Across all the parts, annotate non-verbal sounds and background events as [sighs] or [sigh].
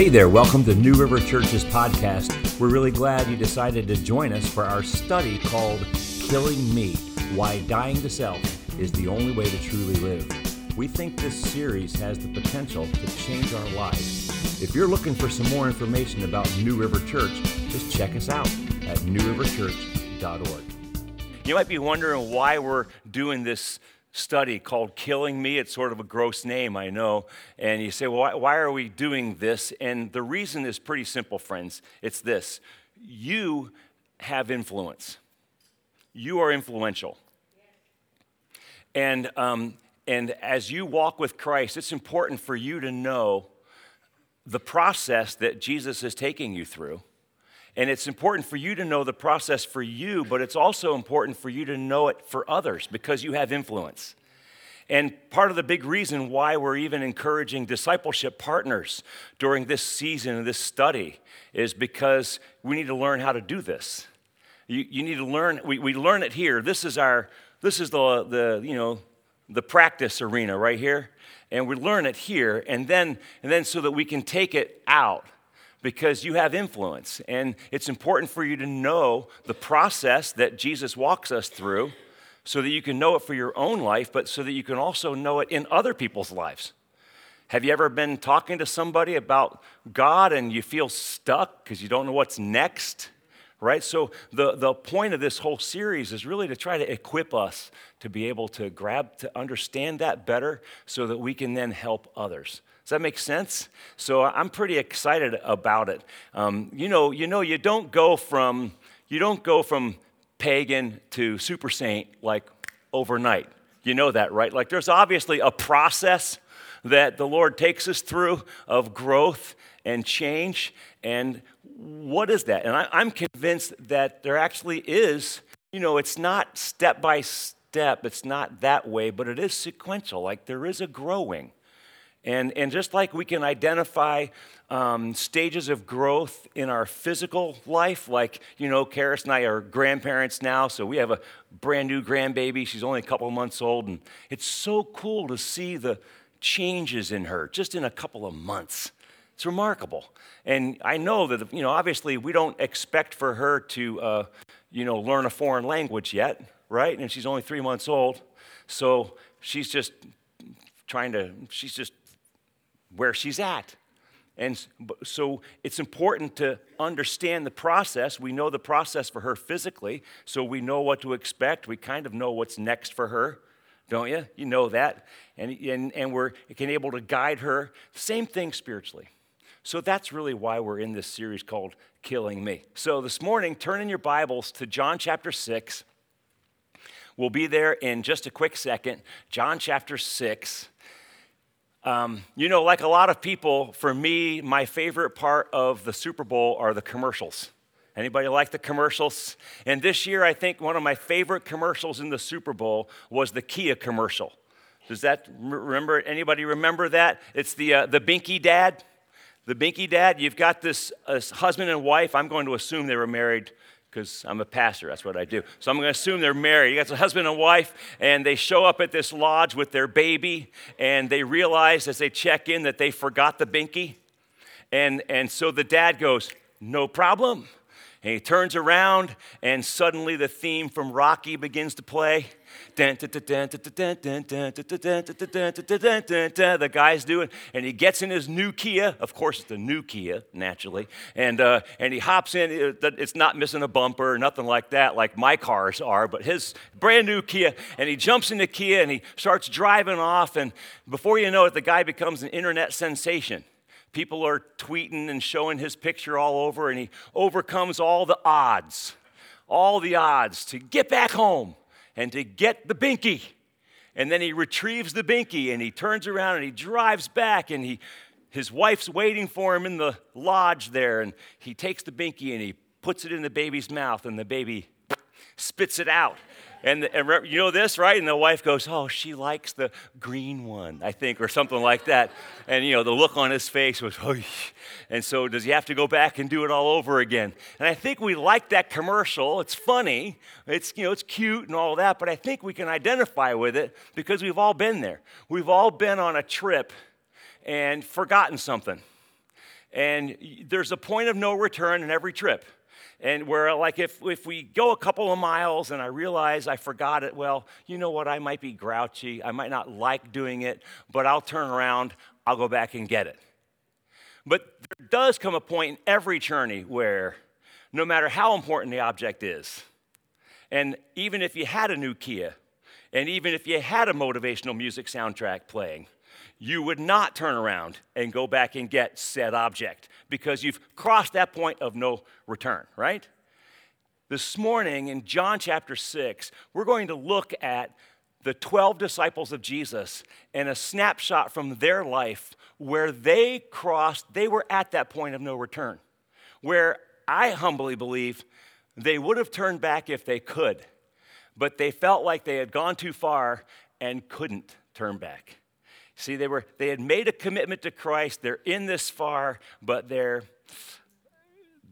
Hey there, welcome to New River Church's podcast. We're really glad you decided to join us for our study called Killing Me Why Dying to Self is the Only Way to Truly Live. We think this series has the potential to change our lives. If you're looking for some more information about New River Church, just check us out at newriverchurch.org. You might be wondering why we're doing this study called Killing Me. It's sort of a gross name, I know. And you say, well, why, why, are we doing this? And the reason is pretty simple, friends. It's this you have influence, you are influential. And, um, and as you walk with Christ, it's important for you to know the process that Jesus is taking you through. And it's important for you to know the process for you, but it's also important for you to know it for others because you have influence. And part of the big reason why we're even encouraging discipleship partners during this season of this study is because we need to learn how to do this. You, you need to learn, we, we learn it here. This is our, this is the, the, you know, the practice arena right here. And we learn it here, and then, and then so that we can take it out because you have influence. And it's important for you to know the process that Jesus walks us through so that you can know it for your own life, but so that you can also know it in other people's lives. Have you ever been talking to somebody about God and you feel stuck because you don't know what's next? Right? So, the, the point of this whole series is really to try to equip us to be able to grab, to understand that better so that we can then help others. Does that make sense? So I'm pretty excited about it. Um, you know, you know, you don't go from you don't go from pagan to super saint like overnight. You know that, right? Like there's obviously a process that the Lord takes us through of growth and change. And what is that? And I, I'm convinced that there actually is. You know, it's not step by step. It's not that way, but it is sequential. Like there is a growing. And, and just like we can identify um, stages of growth in our physical life, like, you know, Karis and I are grandparents now, so we have a brand new grandbaby. She's only a couple of months old, and it's so cool to see the changes in her just in a couple of months. It's remarkable. And I know that, you know, obviously we don't expect for her to, uh, you know, learn a foreign language yet, right? And she's only three months old. So she's just trying to, she's just where she's at. And so it's important to understand the process. We know the process for her physically, so we know what to expect. We kind of know what's next for her, don't you? You know that. And, and, and we're can able to guide her. Same thing spiritually. So that's really why we're in this series called Killing Me. So this morning, turn in your Bibles to John chapter 6. We'll be there in just a quick second. John chapter 6. Um, you know, like a lot of people, for me, my favorite part of the Super Bowl are the commercials. Anybody like the commercials? And this year, I think one of my favorite commercials in the Super Bowl was the Kia commercial. Does that remember? Anybody remember that? It's the uh, the Binky Dad. The Binky Dad. You've got this uh, husband and wife. I'm going to assume they were married because I'm a pastor, that's what I do. So I'm going to assume they're married. You got a husband and wife, and they show up at this lodge with their baby, and they realize as they check in that they forgot the binky. And, and so the dad goes, No problem. And he turns around, and suddenly the theme from Rocky begins to play. The guy's doing, and he gets in his new Kia. Of course, it's the new Kia, naturally. And, uh, and he hops in. It's not missing a bumper nothing like that, like my cars are, but his brand new Kia. And he jumps into Kia and he starts driving off. And before you know it, the guy becomes an internet sensation. People are tweeting and showing his picture all over, and he overcomes all the odds, all the odds to get back home and to get the binky. And then he retrieves the binky and he turns around and he drives back and he his wife's waiting for him in the lodge there and he takes the binky and he puts it in the baby's mouth and the baby spits it out and, you know this, right? And the wife goes, Oh, she likes the green one, I think, or something like that. And, you know, the look on his face was, Oh, and so does he have to go back and do it all over again? And I think we like that commercial. It's funny, it's, you know, it's cute and all that, but I think we can identify with it because we've all been there. We've all been on a trip and forgotten something And there's a point of no return in every trip. And where, like, if, if we go a couple of miles and I realize I forgot it, well, you know what? I might be grouchy. I might not like doing it, but I'll turn around, I'll go back and get it. But there does come a point in every journey where, no matter how important the object is, and even if you had a new Kia, and even if you had a motivational music soundtrack playing, you would not turn around and go back and get said object because you've crossed that point of no return, right? This morning in John chapter 6, we're going to look at the 12 disciples of Jesus and a snapshot from their life where they crossed, they were at that point of no return, where I humbly believe they would have turned back if they could, but they felt like they had gone too far and couldn't turn back. See, they, were, they had made a commitment to Christ. They're in this far, but they're,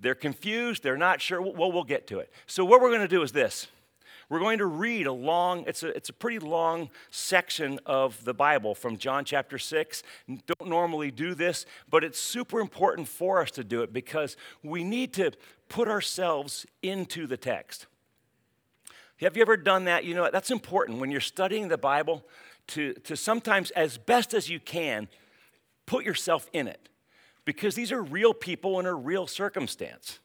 they're confused. They're not sure. Well, we'll get to it. So, what we're going to do is this we're going to read a long, it's a, it's a pretty long section of the Bible from John chapter 6. Don't normally do this, but it's super important for us to do it because we need to put ourselves into the text. Have you ever done that? You know, that's important when you're studying the Bible to, to sometimes, as best as you can, put yourself in it because these are real people in a real circumstance.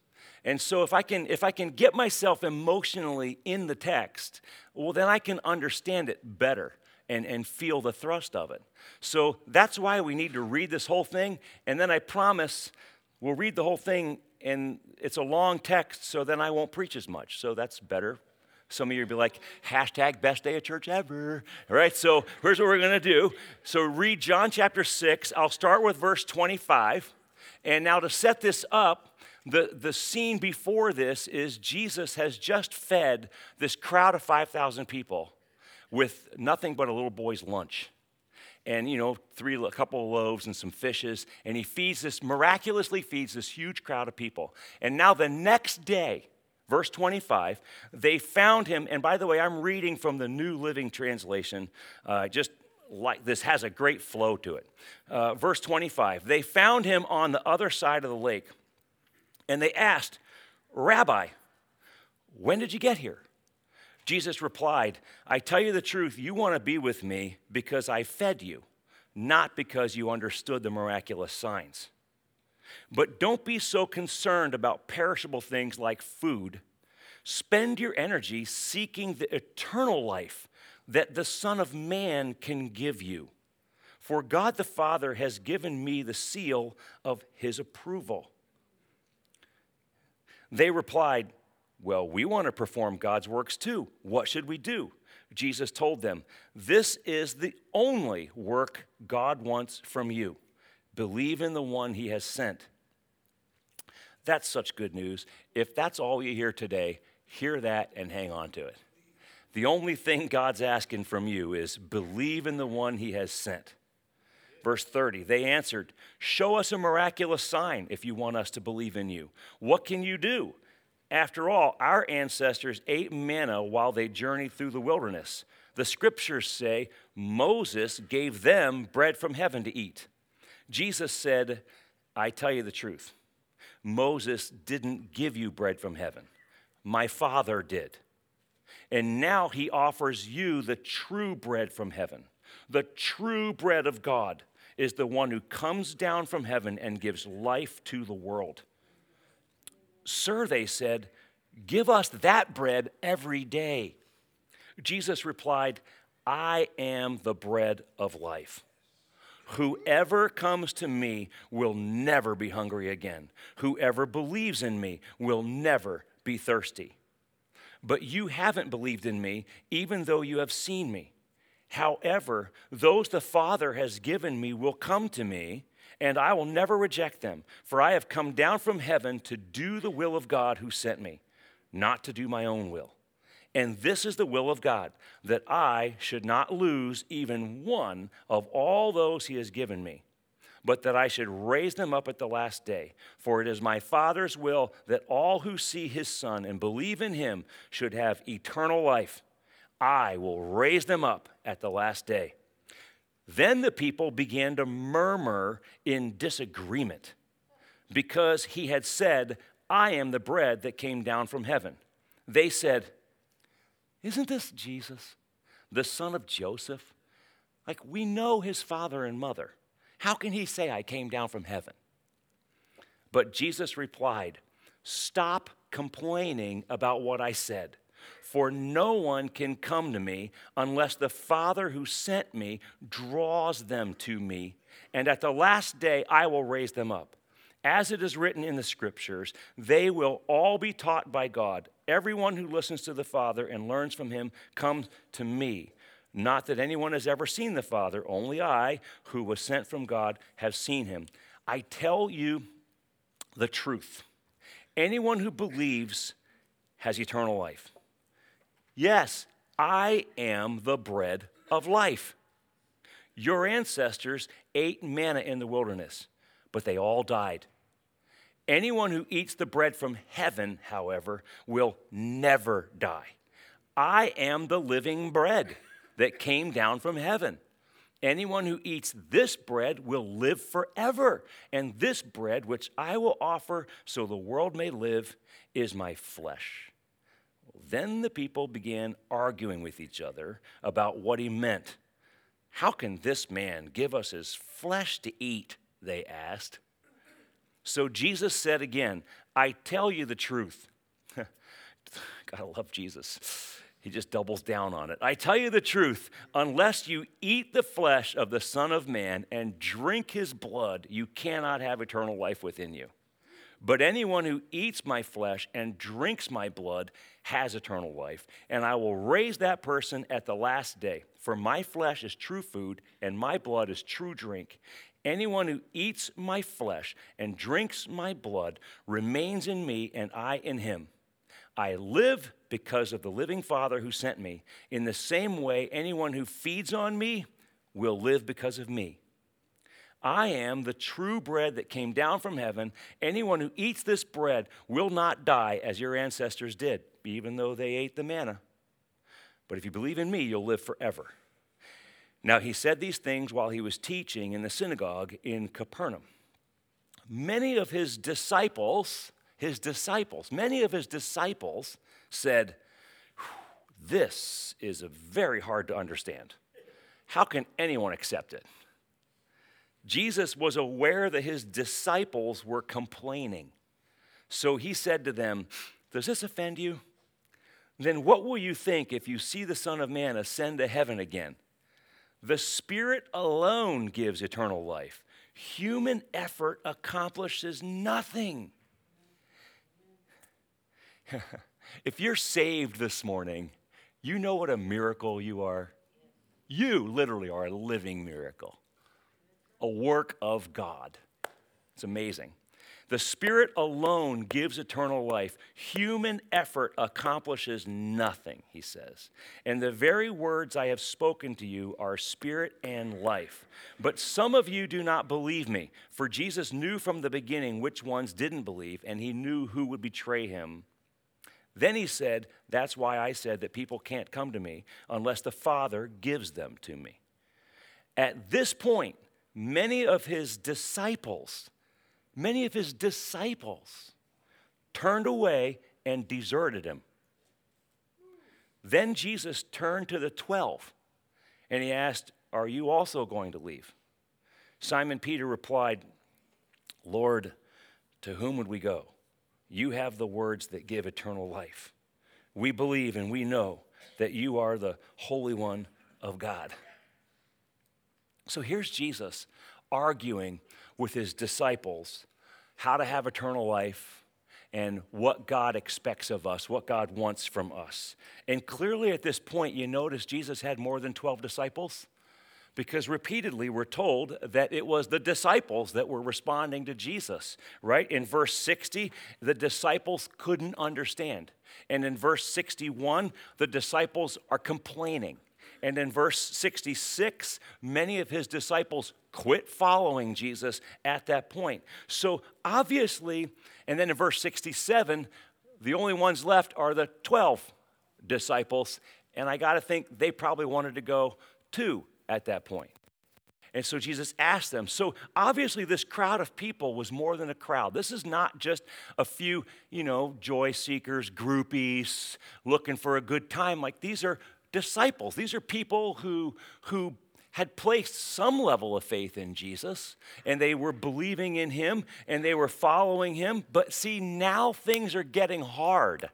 And so if I can if I can get myself emotionally in the text, well then I can understand it better and, and feel the thrust of it. So that's why we need to read this whole thing. And then I promise we'll read the whole thing and it's a long text, so then I won't preach as much. So that's better some of you will be like, hashtag best day of church ever. All right, so here's what we're going to do. So read John chapter 6. I'll start with verse 25. And now to set this up, the, the scene before this is Jesus has just fed this crowd of 5,000 people with nothing but a little boy's lunch and you know three a couple of loaves and some fishes and he feeds this miraculously feeds this huge crowd of people and now the next day Verse 25, they found him, and by the way, I'm reading from the New Living Translation, uh, just like this has a great flow to it. Uh, verse 25, they found him on the other side of the lake, and they asked, Rabbi, when did you get here? Jesus replied, I tell you the truth, you want to be with me because I fed you, not because you understood the miraculous signs. But don't be so concerned about perishable things like food. Spend your energy seeking the eternal life that the Son of Man can give you. For God the Father has given me the seal of his approval. They replied, Well, we want to perform God's works too. What should we do? Jesus told them, This is the only work God wants from you. Believe in the one he has sent. That's such good news. If that's all you hear today, hear that and hang on to it. The only thing God's asking from you is believe in the one he has sent. Verse 30, they answered, Show us a miraculous sign if you want us to believe in you. What can you do? After all, our ancestors ate manna while they journeyed through the wilderness. The scriptures say Moses gave them bread from heaven to eat. Jesus said, I tell you the truth. Moses didn't give you bread from heaven, my Father did. And now he offers you the true bread from heaven. The true bread of God is the one who comes down from heaven and gives life to the world. Sir, they said, give us that bread every day. Jesus replied, I am the bread of life. Whoever comes to me will never be hungry again. Whoever believes in me will never be thirsty. But you haven't believed in me, even though you have seen me. However, those the Father has given me will come to me, and I will never reject them, for I have come down from heaven to do the will of God who sent me, not to do my own will. And this is the will of God, that I should not lose even one of all those he has given me, but that I should raise them up at the last day. For it is my Father's will that all who see his Son and believe in him should have eternal life. I will raise them up at the last day. Then the people began to murmur in disagreement. because he had said, I am the bread that came down from heaven. They said, Isn't this Jesus, the son of Joseph? Like, we know his father and mother. How can he say, I came down from heaven? But Jesus replied, Stop complaining about what I said. For no one can come to me unless the Father who sent me draws them to me. And at the last day, I will raise them up. As it is written in the scriptures, they will all be taught by God. Everyone who listens to the Father and learns from him comes to me. Not that anyone has ever seen the Father, only I, who was sent from God, have seen him. I tell you the truth. Anyone who believes has eternal life. Yes, I am the bread of life. Your ancestors ate manna in the wilderness, but they all died. Anyone who eats the bread from heaven, however, will never die. I am the living bread that came down from heaven. Anyone who eats this bread will live forever. And this bread, which I will offer so the world may live, is my flesh. Then the people began arguing with each other about what he meant. How can this man give us his flesh to eat? They asked. So Jesus said again, I tell you the truth. [laughs] Gotta love Jesus. He just doubles down on it. I tell you the truth, unless you eat the flesh of the Son of Man and drink his blood, you cannot have eternal life within you. But anyone who eats my flesh and drinks my blood has eternal life, and I will raise that person at the last day. For my flesh is true food, and my blood is true drink. Anyone who eats my flesh and drinks my blood remains in me, and I in him. I live because of the living Father who sent me. In the same way, anyone who feeds on me will live because of me. I am the true bread that came down from heaven. Anyone who eats this bread will not die as your ancestors did, even though they ate the manna. But if you believe in me, you'll live forever. Now, he said these things while he was teaching in the synagogue in Capernaum. Many of his disciples, his disciples, many of his disciples said, This is very hard to understand. How can anyone accept it? Jesus was aware that his disciples were complaining. So he said to them, Does this offend you? Then what will you think if you see the Son of Man ascend to heaven again? The Spirit alone gives eternal life. Human effort accomplishes nothing. [laughs] if you're saved this morning, you know what a miracle you are. You literally are a living miracle a work of God. It's amazing. The Spirit alone gives eternal life. Human effort accomplishes nothing, he says. And the very words I have spoken to you are spirit and life. But some of you do not believe me, for Jesus knew from the beginning which ones didn't believe, and he knew who would betray him. Then he said, That's why I said that people can't come to me unless the Father gives them to me. At this point, many of his disciples, many of his disciples turned away and deserted him. Then Jesus turned to the 12 and he asked, Are you also going to leave? Simon Peter replied, Lord, to whom would we go? You have the words that give eternal life. We believe and we know that you are the Holy One of God. So here's Jesus arguing with his disciples how to have eternal life and what God expects of us, what God wants from us. And clearly at this point, you notice Jesus had more than 12 disciples because repeatedly we're told that it was the disciples that were responding to Jesus, right? In verse 60, the disciples couldn't understand. And in verse 61, the disciples are complaining. And in verse 66, many of his disciples quit following Jesus at that point. So obviously, and then in verse 67, the only ones left are the 12 disciples. And I got to think they probably wanted to go too at that point. And so Jesus asked them. So obviously, this crowd of people was more than a crowd. This is not just a few, you know, joy seekers, groupies looking for a good time. Like these are disciples. These are people who, who had placed some level of faith in Jesus and they were believing in him and they were following him. But see, now things are getting hard.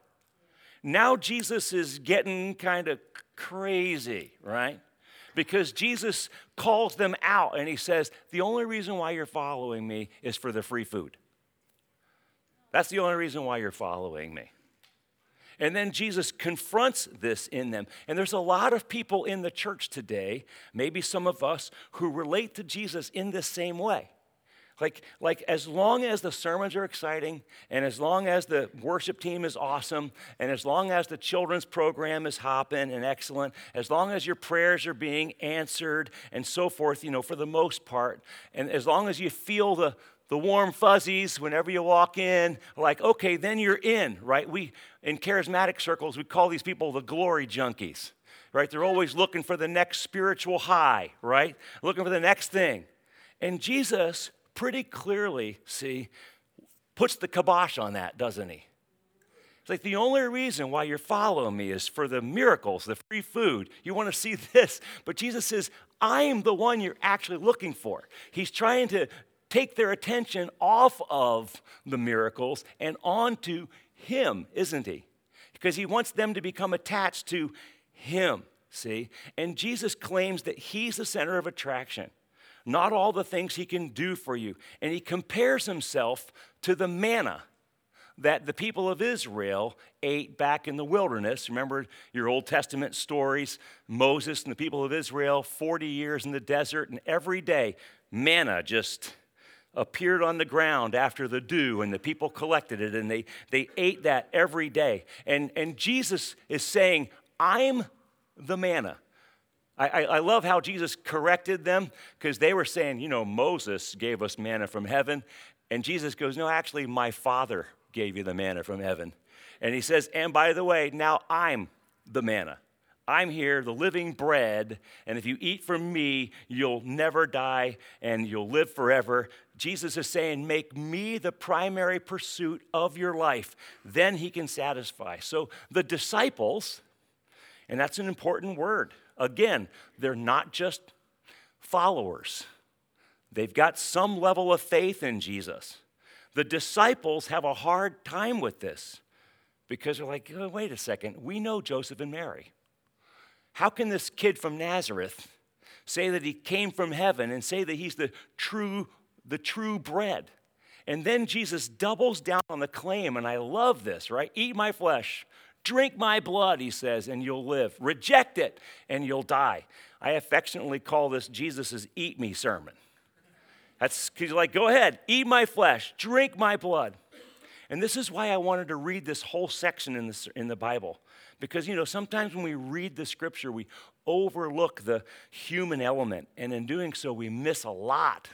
Now Jesus is getting kind of crazy, right? Because Jesus calls them out and he says, The only reason why you're following me is for the free food. That's the only reason why you're following me. And then Jesus confronts this in them. And there's a lot of people in the church today, maybe some of us, who relate to Jesus in this same way. Like, like as long as the sermons are exciting, and as long as the worship team is awesome, and as long as the children's program is hopping and excellent, as long as your prayers are being answered and so forth, you know, for the most part, and as long as you feel the, the warm fuzzies whenever you walk in, like, okay, then you're in, right? We, in charismatic circles, we call these people the glory junkies, right? They're always looking for the next spiritual high, right? Looking for the next thing. And Jesus pretty clearly, see, puts the kibosh on that, doesn't he? It's like the only reason why you're following me is for the miracles, the free food. You want to see [laughs] this. But Jesus says, I am the one you're actually looking for. He's trying to take their attention off of the miracles and onto Him, isn't He? Because He wants them to become attached to Him, see? And Jesus claims that He's the center of attraction, not all the things He can do for you. And He compares Himself to the manna that the people of Israel ate back in the wilderness. Remember your Old Testament stories Moses and the people of Israel, 40 years in the desert, and every day manna just appeared on the ground after the dew, and the people collected it, and they, they ate that every day. And, and Jesus is saying, I'm the manna. I, I, I love how Jesus corrected them because they were saying, you know, Moses gave us manna from heaven. And Jesus goes, No, actually, my Father gave you the manna from heaven. And he says, And by the way, now I'm the manna. I'm here, the living bread, and if you eat from me, you'll never die and you'll live forever. Jesus is saying, Make me the primary pursuit of your life. Then he can satisfy. So the disciples, and that's an important word. Again, they're not just followers, they've got some level of faith in Jesus. The disciples have a hard time with this because they're like, oh, wait a second, we know Joseph and Mary. How can this kid from Nazareth say that he came from heaven and say that he's the true the true bread. And then Jesus doubles down on the claim, and I love this, right? Eat my flesh, drink my blood, he says, and you'll live. Reject it, and you'll die. I affectionately call this Jesus' eat me sermon. That's because like, go ahead, eat my flesh, drink my blood. And this is why I wanted to read this whole section in, the in the Bible. Because, you know, sometimes when we read the scripture, we overlook the human element. And in doing so, we miss a lot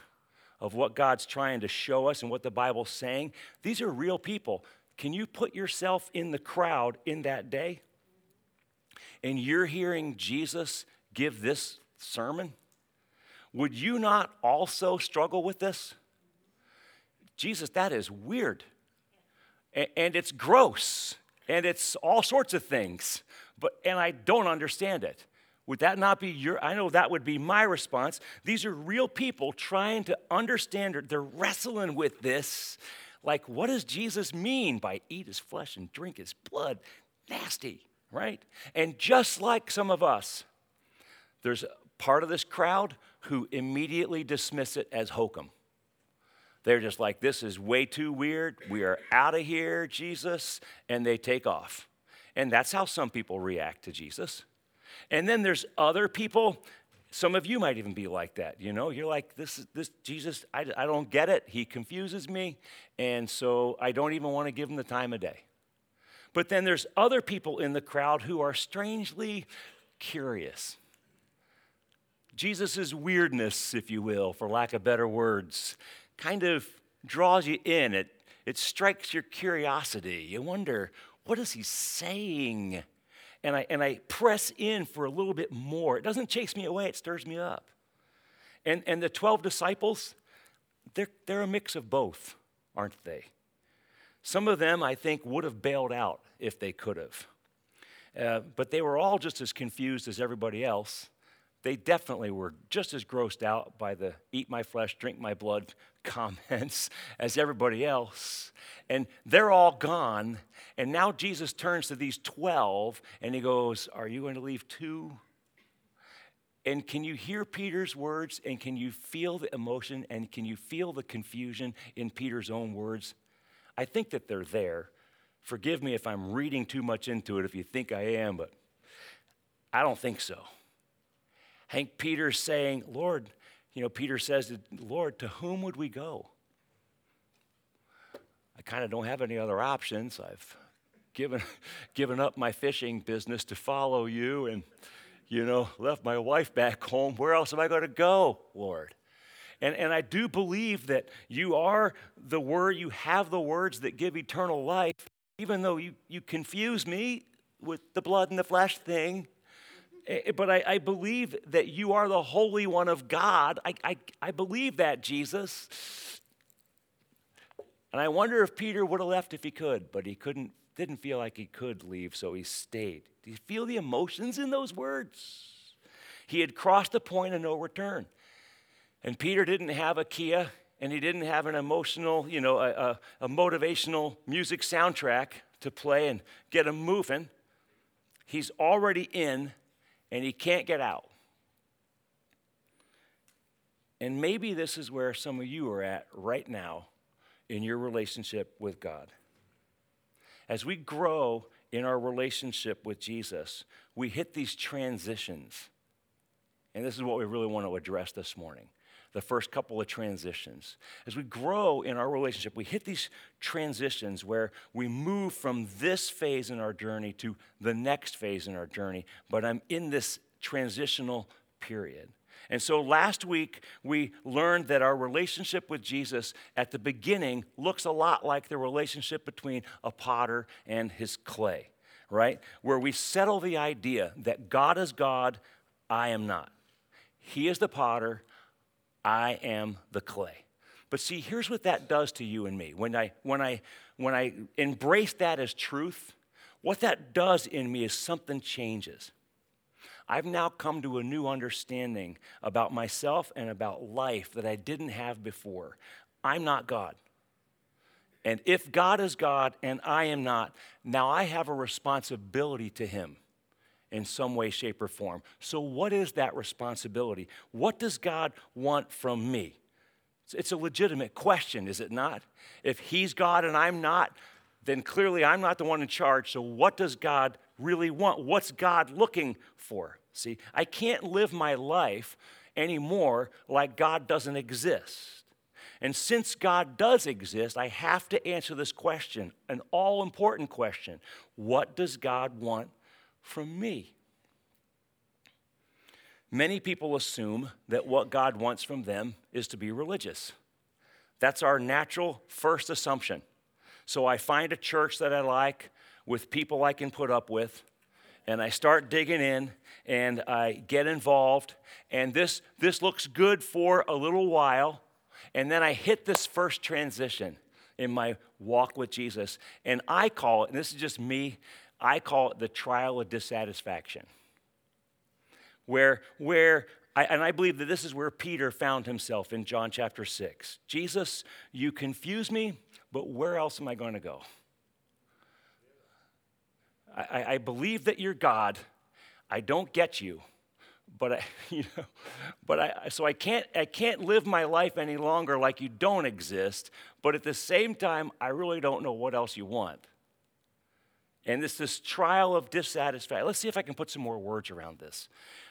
of what God's trying to show us and what the Bible's saying. These are real people. Can you put yourself in the crowd in that day? And you're hearing Jesus give this sermon? Would you not also struggle with this? Jesus, that is weird. And it's gross. And it's all sorts of things. But and I don't understand it. Would that not be your? I know that would be my response. These are real people trying to understand, they're wrestling with this. Like, what does Jesus mean by eat his flesh and drink his blood? Nasty, right? And just like some of us, there's a part of this crowd who immediately dismiss it as hokum. They're just like, this is way too weird. We are out of here, Jesus. And they take off. And that's how some people react to Jesus. And then there's other people. Some of you might even be like that. You know, you're like, this, this Jesus, I, I don't get it. He confuses me. And so I don't even want to give him the time of day. But then there's other people in the crowd who are strangely curious. Jesus' weirdness, if you will, for lack of better words, kind of draws you in. It, it strikes your curiosity. You wonder, what is he saying? and I, and I press in for a little bit more. It doesn't chase me away, it stirs me up. And, and the 12 disciples, they're, they're a mix of both, aren't they? Some of them, I think, would have bailed out if they could have. Uh, but they were all just as confused as everybody else. They definitely were just as grossed out by the eat my flesh, drink my blood [laughs] comments [laughs] as everybody else. And they're all gone. And now Jesus turns to these 12 and he goes, Are you going to leave too? And can you hear Peter's words and can you feel the emotion and can you feel the confusion in Peter's own words? I think that they're there. Forgive me if I'm reading too much into it if you think I am, but I don't think so. Hank Peter's saying, Lord, you know, Peter says, Lord, to whom would we go? I kind of don't have any other options. I've given, [laughs] given up my fishing business to follow you and, you know, left my wife back home. Where else am I going to go, Lord? And, and I do believe that you are the word, you have the words that give eternal life, even though you, you confuse me with the blood and the flesh thing. Eh, but I, I believe that you are the Holy One of God. I, I, I believe that, Jesus. And I wonder if Peter would have left if he could, but he couldn't, didn't feel like he could leave, so he stayed. Do you feel the emotions in those words? He had crossed the point of no return. And Peter didn't have a Kia and he didn't have an emotional, you know, a, a, a motivational music soundtrack to play and get him moving. He's already in and he can't get out. And maybe this is where some of you are at right now in your relationship with God. As we grow in our relationship with Jesus, we hit these transitions. And this is what we really want to address this morning the first couple of transitions. As we grow in our relationship, we hit these transitions where we move from this phase in our journey to the next phase in our journey, but I'm in this transitional period. And so last week, we learned that our relationship with Jesus at the beginning looks a lot like the relationship between a potter and his clay, right? Where we settle the idea that God is God, I am not. He is the potter, I am the clay. But see, here's what that does to you and me. When I, when I, when I embrace that as truth, what that does in me is something changes. I've now come to a new understanding about myself and about life that I didn't have before. I'm not God. And if God is God and I am not, now I have a responsibility to Him in some way, shape, or form. So, what is that responsibility? What does God want from me? It's a legitimate question, is it not? If He's God and I'm not, then clearly I'm not the one in charge. So, what does God really want? What's God looking for? See, I can't live my life anymore like God doesn't exist. And since God does exist, I have to answer this question, an all important question What does God want from me. Many people assume that what God wants from them is to be religious. That's our natural first assumption. So I find a church that I like with people I can put up with, and I start digging in and I get involved, and this, this looks good for a little while, and then I hit this first transition in my walk with Jesus, and I call it, and this is just me, I call it the trial of dissatisfaction. Where, where I, and I believe that this is where Peter found himself in John chapter 6. Jesus, you confuse me, but where else am I going to go? I, I believe that you're God. I don't get you, but I, [laughs] you know, but I, so I can't, I can't live my life any longer like you don't exist. But at the same time, I really don't know what else you want. And it's this trial of dissatisfaction. Let's see if I can put some more words around this.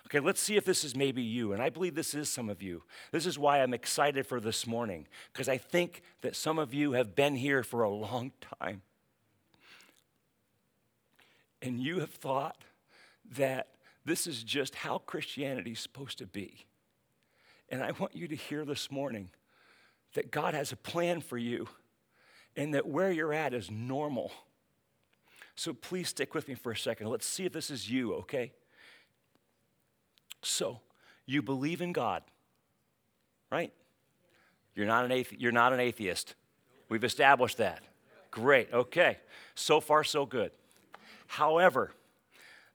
Okay, let's see if this is maybe you. And I believe this is some of you. This is why I'm excited for this morning, because I think that some of you have been here for a long time. And you have thought that this is just how Christianity is supposed to be. And I want you to hear this morning that God has a plan for you and that where you're at is normal so please stick with me for a second. Let's see if this is you, okay? So, you believe in God. right? You're not an, athe- you're not an atheist. We've established that. Great, okay. So far, so good. However,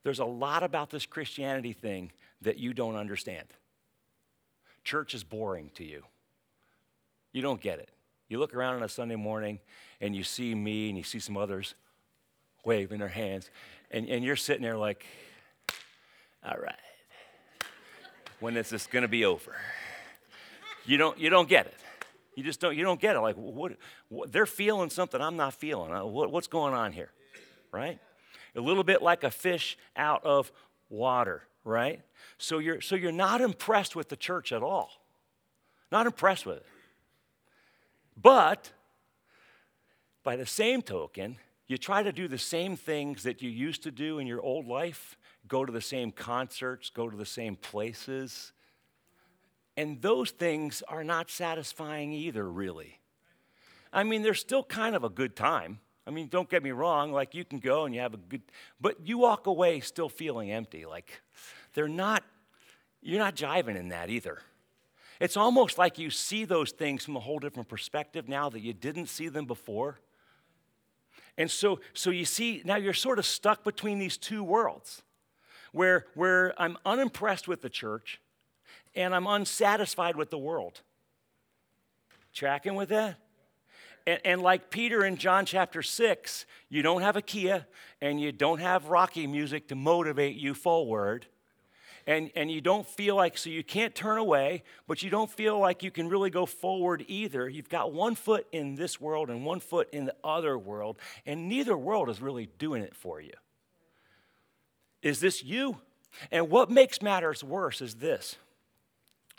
there's a lot about this Christianity thing that you don't understand. Church is boring to you. You don't get it. You look around on a Sunday morning and you see me and you see some others waving their hands, and, and you're sitting there like, all right, when is this going to be over? You don't, you don't get it. You just don't, you don't get it. Like, what, what they're feeling something I'm not feeling. Uh, what, what's going on here? Right? A little bit like a fish out of water, right? So you're, so you're not impressed with the church at all. Not impressed with it. But by the same token, you try to do the same things that you used to do in your old life go to the same concerts, go to the same places. And those things are not satisfying either, really. I mean, they're still kind of a good time. I mean, don't get me wrong, like you can go and you have a good, but you walk away still feeling empty. Like they're not, you're not jiving in that either. It's almost like you see those things from a whole different perspective now that you didn't see them before. And so, so you see, now you're sort of stuck between these two worlds where, where I'm unimpressed with the church and I'm unsatisfied with the world. Tracking with that? And, and, like Peter in John chapter 6, you don't have a Kia and you don't have Rocky music to motivate you forward. And, and you don't feel like, so you can't turn away, but you don't feel like you can really go forward either. You've got one foot in this world and one foot in the other world, and neither world is really doing it for you. Is this you? And what makes matters worse is this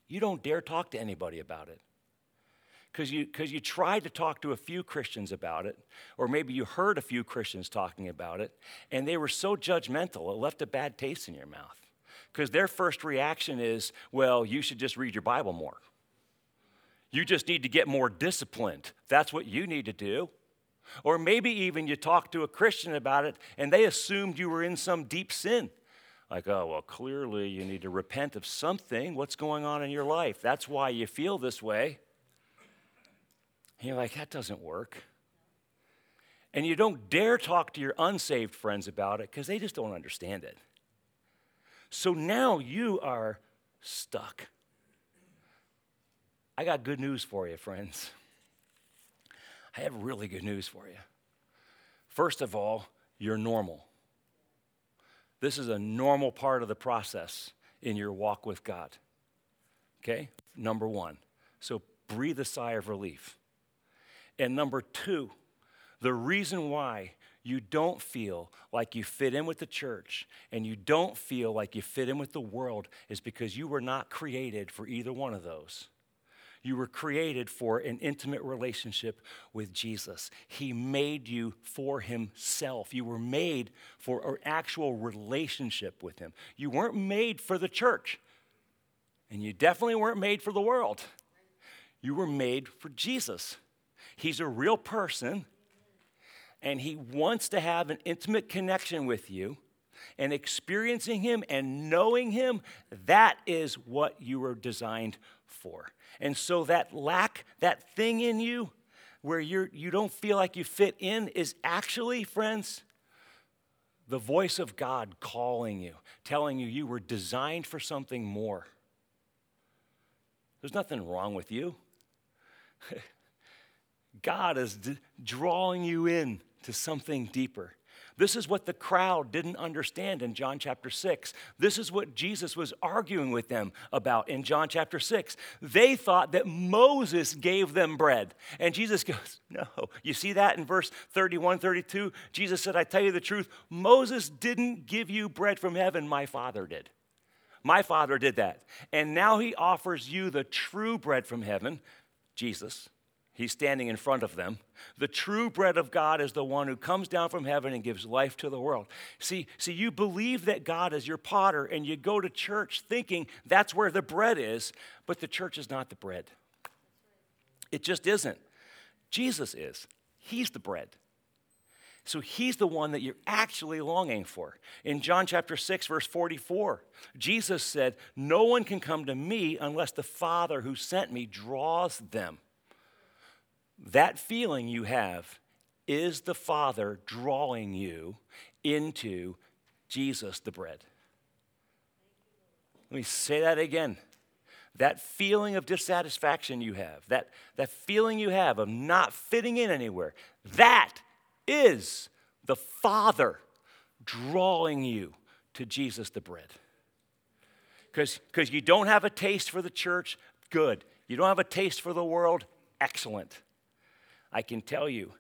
you don't dare talk to anybody about it. Because you, cause you tried to talk to a few Christians about it, or maybe you heard a few Christians talking about it, and they were so judgmental, it left a bad taste in your mouth. Because their first reaction is, well, you should just read your Bible more. You just need to get more disciplined. That's what you need to do. Or maybe even you talk to a Christian about it and they assumed you were in some deep sin. Like, oh, well, clearly you need to repent of something. What's going on in your life? That's why you feel this way. And you're like, that doesn't work. And you don't dare talk to your unsaved friends about it because they just don't understand it. So now you are stuck. I got good news for you, friends. I have really good news for you. First of all, you're normal. This is a normal part of the process in your walk with God. Okay? Number one. So breathe a sigh of relief. And number two, the reason why you don't feel like you fit in with the church and you don't feel like you fit in with the world is because you were not created for either one of those. You were created for an intimate relationship with Jesus. He made you for Himself. You were made for an actual relationship with Him. You weren't made for the church, and you definitely weren't made for the world. You were made for Jesus. He's a real person, and He wants to have an intimate connection with you. And experiencing Him and knowing Him, that is what you were designed for. And so that lack, that thing in you where you're, you don't feel like you fit in, is actually, friends, the voice of God calling you, telling you you were designed for something more. There's nothing wrong with you. [laughs] God is d- drawing you in to something deeper. This is what the crowd didn't understand in John chapter 6. This is what Jesus was arguing with them about in John chapter 6. They thought that Moses gave them bread. And Jesus [laughs] goes, No. You see that in verse 31, 32? Jesus said, I tell you the truth, Moses didn't give you bread from heaven, my Father did. My Father did that. And now he offers you the true bread from heaven, Jesus. He's standing in front of them. The true bread of God is the one who comes down from heaven and gives life to the world. See, see, you believe that God is your potter and you go to church thinking that's where the bread is, but the church is not the bread. It just isn't. Jesus is. He's the bread. So he's the one that you're actually longing for. In John chapter 6, verse 44, Jesus said, No one can come to me unless the Father who sent me draws them. That feeling you have is the Father drawing you into Jesus, the bread. Let me say that again. That feeling of dissatisfaction you have, that, that feeling you have of not fitting in anywhere, that is the Father drawing you to Jesus the bread. Because you don't have a taste for the church, good. You don't have a taste for the world, excellent. I can tell you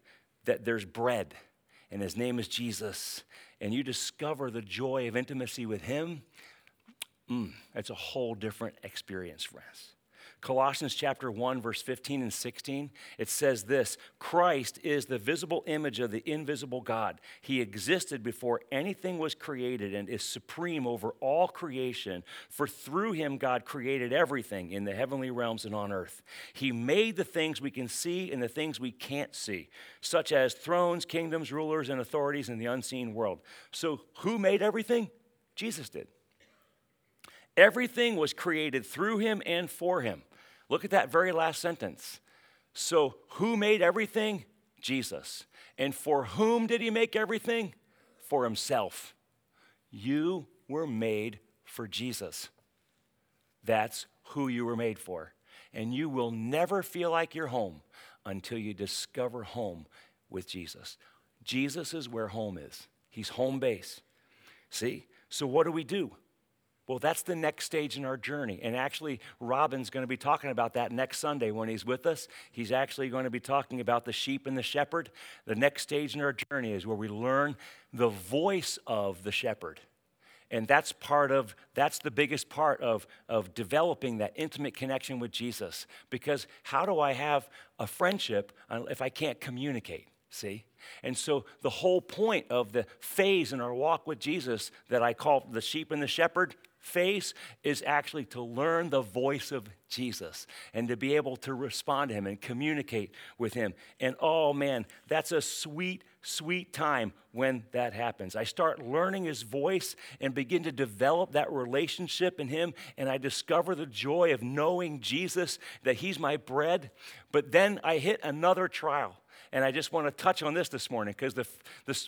that there's bread, and his name is Jesus, and you discover the joy of intimacy with him. Mm, that's a whole different experience, friends. Colossians chapter 1 verse 15 and 16 it says this Christ is the visible image of the invisible God. He existed before anything was created and is supreme over all creation for through him God created everything in the heavenly realms and on earth. He made the things we can see and the things we can't see such as thrones kingdoms rulers and authorities in the unseen world. So who made everything? Jesus did. Everything was created through him and for him. Look at that very last sentence. So, who made everything? Jesus. And for whom did he make everything? For himself. You were made for Jesus. That's who you were made for. And you will never feel like you're home until you discover home with Jesus. Jesus is where home is, He's home base. See? So, what do we do? Well, that's the next stage in our journey. And actually, Robin's going to be talking about that next Sunday when he's with us. He's actually going to be talking about the sheep and the shepherd. The next stage in our journey is where we learn the voice of the shepherd. And that's part of, that's the biggest part of, of developing that intimate connection with Jesus. Because how do I have a friendship if I can't communicate? See? And so, the whole point of the phase in our walk with Jesus that I call the sheep and the shepherd face is actually to learn the voice of Jesus and to be able to respond to him and communicate with him. And oh man, that's a sweet, sweet time when that happens. I start learning his voice and begin to develop that relationship in him, and I discover the joy of knowing Jesus, that he's my bread. But then I hit another trial. And I just want to touch on this this morning because the,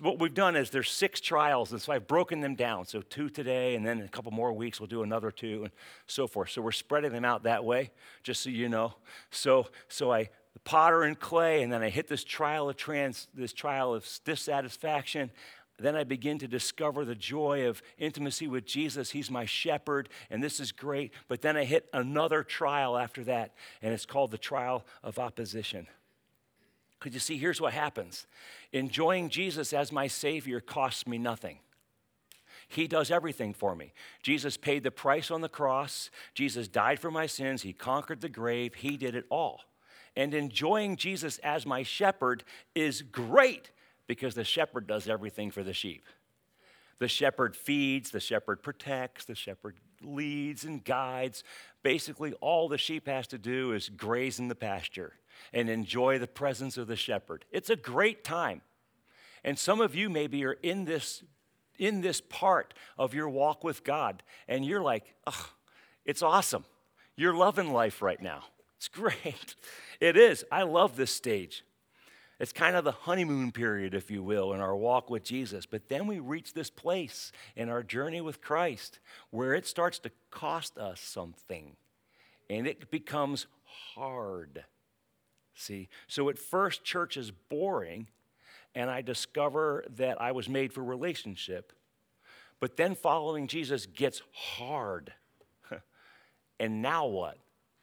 what we've done is there's six trials, and so I've broken them down. So two today, and then in a couple more weeks we'll do another two, and so forth. So we're spreading them out that way, just so you know. So, so I potter and clay, and then I hit this trial of trans, this trial of dissatisfaction. Then I begin to discover the joy of intimacy with Jesus. He's my shepherd, and this is great. But then I hit another trial after that, and it's called the trial of opposition. Because you see, here's what happens enjoying Jesus as my Savior costs me nothing. He does everything for me. Jesus paid the price on the cross. Jesus died for my sins. He conquered the grave. He did it all. And enjoying Jesus as my shepherd is great because the shepherd does everything for the sheep. The shepherd feeds, the shepherd protects, the shepherd leads and guides. Basically, all the sheep has to do is graze in the pasture and enjoy the presence of the shepherd. It's a great time. And some of you maybe are in this in this part of your walk with God and you're like, "Oh, it's awesome. You're loving life right now. It's [laughs] great." It is. I love this stage. It's kind of the honeymoon period, if you will, in our walk with Jesus. But then we reach this place in our journey with Christ where it starts to cost us something and it becomes hard. See? So at first, church is boring, and I discover that I was made for relationship. But then following Jesus gets hard. [laughs] and now what?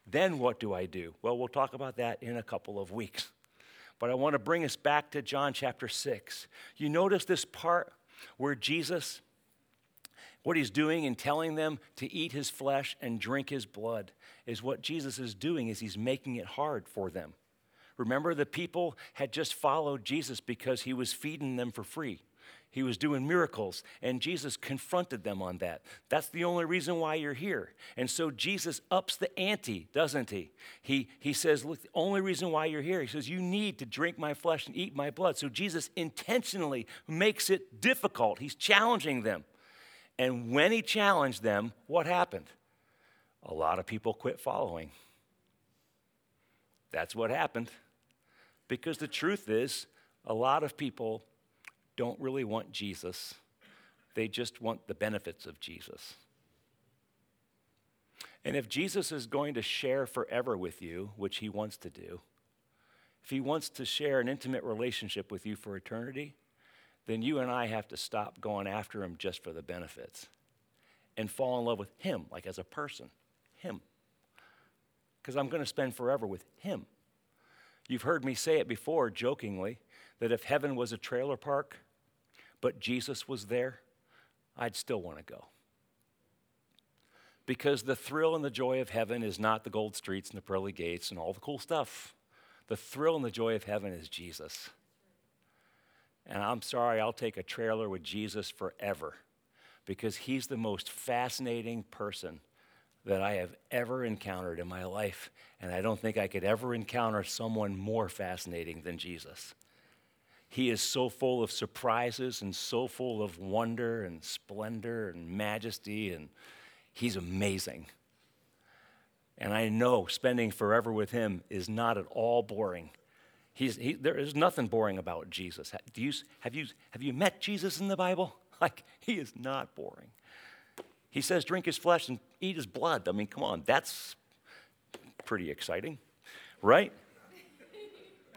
Then what do I do? Well, we'll talk about that in a couple of weeks. But I want to bring us back to John chapter 6. You notice this part where Jesus, what he's doing in telling them to eat his flesh and drink his blood, is what Jesus is doing is he's making it hard for them. Remember, the people had just followed Jesus because he was feeding them for free. He was doing miracles, and Jesus confronted them on that. That's the only reason why you're here. And so Jesus ups the ante, doesn't he? He, he says, Look, the only reason why you're here, he says, You need to drink my flesh and eat my blood. So Jesus intentionally makes it difficult. He's challenging them. And when he challenged them, what happened? A lot of people quit following. That's what happened. Because the truth is, a lot of people don't really want Jesus, they just want the benefits of Jesus. And if Jesus is going to share forever with you, which he wants to do, if he wants to share an intimate relationship with you for eternity, then you and I have to stop going after him just for the benefits and fall in love with him, like as a person, him. Because I'm going to spend forever with him. You've heard me say it before jokingly that if heaven was a trailer park, but Jesus was there, I'd still want to go. Because the thrill and the joy of heaven is not the gold streets and the pearly gates and all the cool stuff. The thrill and the joy of heaven is Jesus. And I'm sorry, I'll take a trailer with Jesus forever because he's the most fascinating person that I have ever encountered in my life. And I don't think I could ever encounter someone more fascinating than Jesus. He is so full of surprises and so full of wonder and splendor and majesty, and he's amazing. And I know spending forever with him is not at all boring. He's, he, there is nothing boring about Jesus. Do you, have, you, have you met Jesus in the Bible? [laughs] Like, he is not boring. He says, drink his flesh and eat his blood. I mean, come on, that's pretty exciting, right?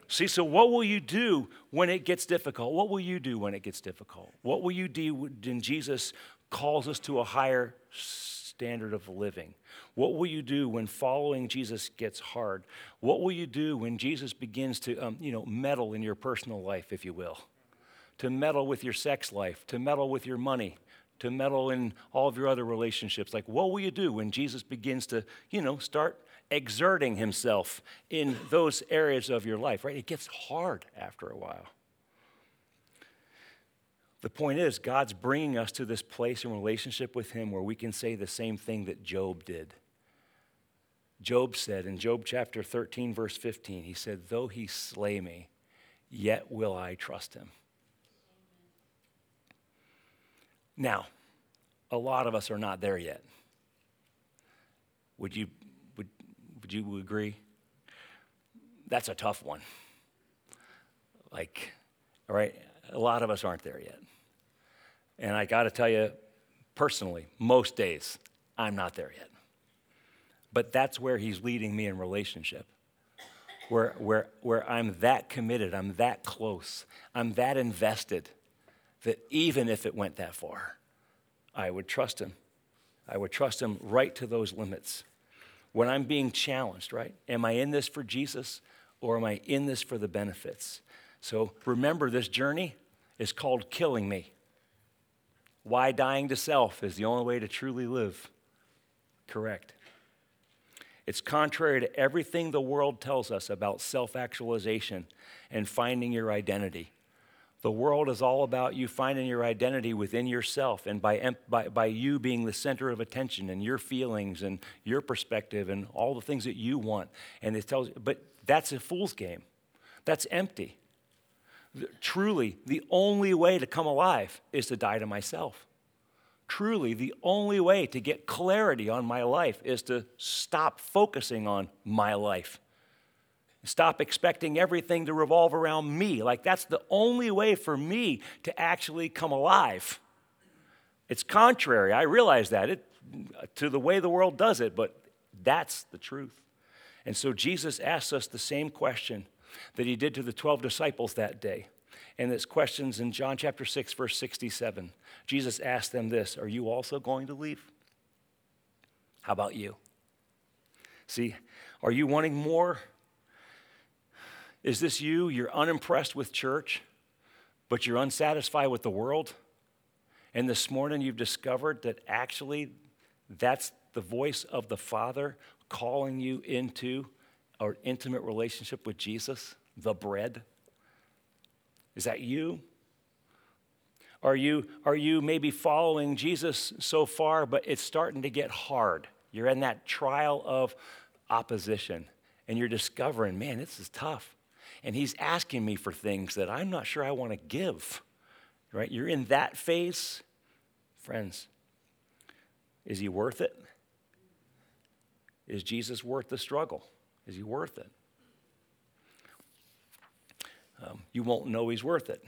See, so what will you do when it gets difficult? What will you do when it gets difficult? What will you do when Jesus calls us to a higher standard of living? What will you do when following Jesus gets hard? What will you do when Jesus begins to, um, you know, meddle in your personal life, if you will? To meddle with your sex life, to meddle with your money, to meddle in all of your other relationships. Like, what will you do when Jesus begins to, you know, start exerting himself in [sighs] those areas of your life, right? It gets hard after a while. The point is, God's bringing us to this place in relationship with Him where we can say the same thing that Job did. Job said in Job chapter 13, verse 15, he said, Though he slay me, yet will I trust him. Now, a lot of us are not there yet. Would you would would you agree? That's a tough one. Like, all right, a lot of us aren't there yet. And I got to tell you, personally, most days, I'm not there yet. But that's where he's leading me in relationship. Where, where, where I'm that committed, I'm that close, I'm that invested that even if it went that far, I would trust him. I would trust him right to those limits when I'm being challenged, right? Am I in this for Jesus or am I in this for the benefits? So remember, this journey is called killing me. Why dying to self is the only way to truly live? Correct. It's contrary to everything the world tells us about self actualization and finding your identity. The world is all about you finding your identity within yourself and by, by, by you being the center of attention and your feelings and your perspective and all the things that you want. And it tells you, but that's a fool's game. That's empty. Truly, the only way to come alive is to die to myself. Truly, the only way to get clarity on my life is to stop focusing on my life Stop expecting everything to revolve around me. Like, that's the only way for me to actually come alive. It's contrary. I realize that it, to the way the world does it, but that's the truth. And so Jesus asks us the same question that he did to the 12 disciples that day. And it's questions in John chapter 6, verse 67. Jesus asked them this Are you also going to leave? How about you? See, are you wanting more is this you? You're unimpressed with church, but you're unsatisfied with the world? And this morning you've discovered that actually that's the voice of the Father calling you into our intimate relationship with Jesus, the bread? Is that you? Are you, are you maybe following Jesus so far, but it's starting to get hard? You're in that trial of opposition, and you're discovering, man, this is tough. And he's asking me for things that I'm not sure I want to give. Right? You're in that phase. Friends, is he worth it? Is Jesus worth the struggle? Is he worth it? Um, you won't know he's worth it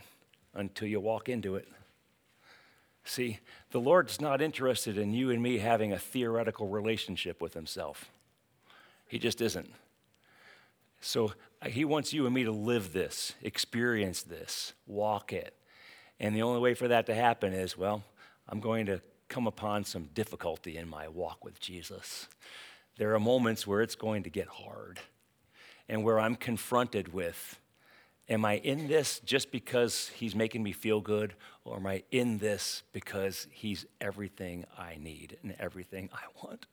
until you walk into it. See, the Lord's not interested in you and me having a theoretical relationship with Himself. He just isn't. So He wants you and me to live this, experience this, walk it. And the only way for that to happen is, well, I'm going to come upon some difficulty in my walk with Jesus. There are moments where it's going to get hard and where I'm confronted with Am I in this just because he's making me feel good, or am I in this because he's everything I need and everything I want?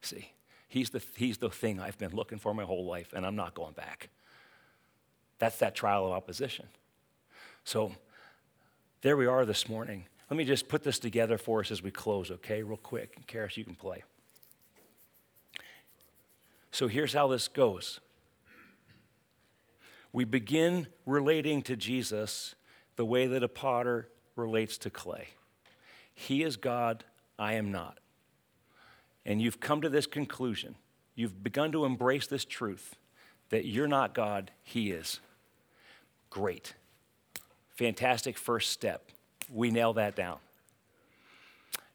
See, he's the, he's the thing I've been looking for my whole life, and I'm not going back. That's that trial of opposition. So there we are this morning. Let me just put this together for us as we close, okay, real quick. Karis, you can play. So here's how this goes we begin relating to Jesus the way that a potter relates to clay. He is God, I am not. And you've come to this conclusion. You've begun to embrace this truth that you're not God, He is. Great. Fantastic first step. We nail that down.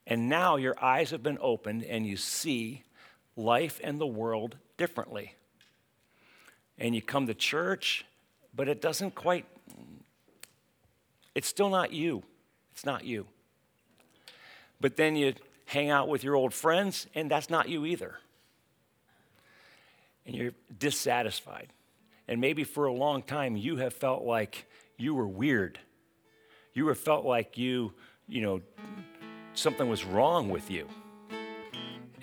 And now your eyes have been opened and you see life and the world differently. And you come to church but it doesn't quite, it's still not you. It's not you. But then you hang out with your old friends, and that's not you either. And you're dissatisfied. And maybe for a long time you have felt like you were weird. You have felt like you, you know, something was wrong with you.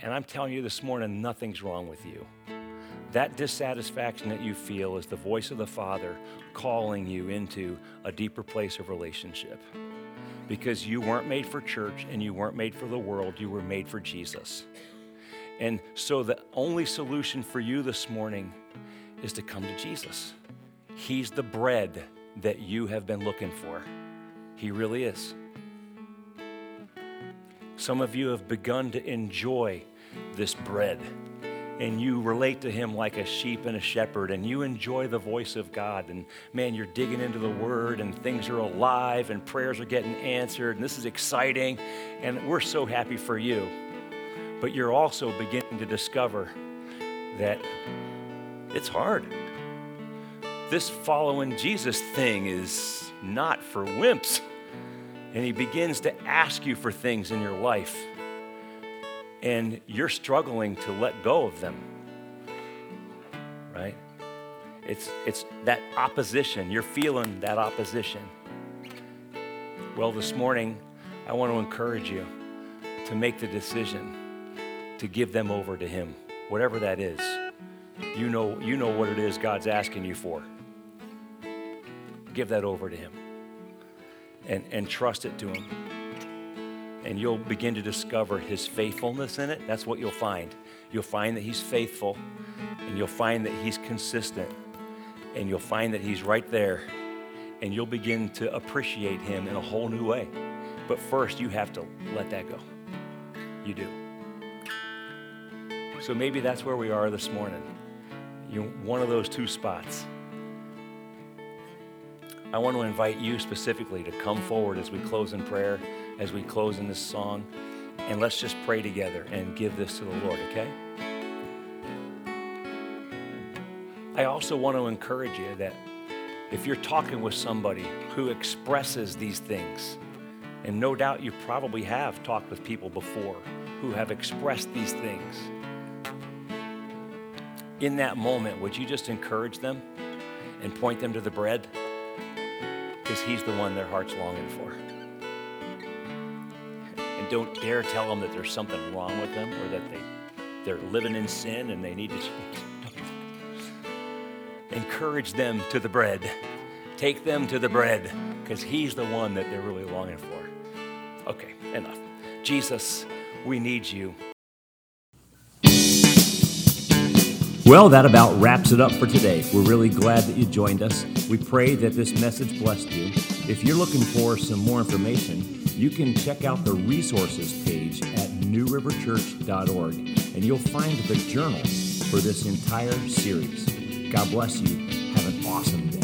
And I'm telling you this morning, nothing's wrong with you. That dissatisfaction that you feel is the voice of the Father calling you into a deeper place of relationship. Because you weren't made for church and you weren't made for the world, you were made for Jesus. And so the only solution for you this morning is to come to Jesus. He's the bread that you have been looking for. He really is. Some of you have begun to enjoy this bread and you relate to him like a sheep and a shepherd and you enjoy the voice of God and man you're digging into the word and things are alive and prayers are getting answered and this is exciting and we're so happy for you but you're also beginning to discover that it's hard this following Jesus thing is not for wimps and he begins to ask you for things in your life and you're struggling to let go of them, right? It's, it's that opposition. You're feeling that opposition. Well, this morning, I want to encourage you to make the decision to give them over to Him, whatever that is. You know, you know what it is God's asking you for. Give that over to Him and, and trust it to Him and you'll begin to discover his faithfulness in it. That's what you'll find. You'll find that he's faithful, and you'll find that he's consistent, and you'll find that he's right there, and you'll begin to appreciate him in a whole new way. But first, you have to let that go. You do. So maybe that's where we are this morning. You're one of those two spots. I want to invite you specifically to come forward as we close in prayer as we close in this song. And let's just pray together and give this to the Lord, okay? I also want to encourage you that if you're talking with somebody who expresses these things, and no doubt you probably have talked with people before who have expressed these things, in that moment, would you just encourage them and point them to the bread? Because He's the one their heart's longing for and don't dare tell them that there's something wrong with them or that they, they're living in sin and they need to change. [laughs] Encourage them to the bread. Take them to the bread. because He's the one that they're really longing for. Okay, enough. Jesus, we need you. Well, that about wraps it up for today. We're really glad that you joined us. We pray that this message blessed you. If you're looking for some more information, you can check out the resources page at newriverchurch.org and you'll find the journal for this entire series. God bless you. Have an awesome day.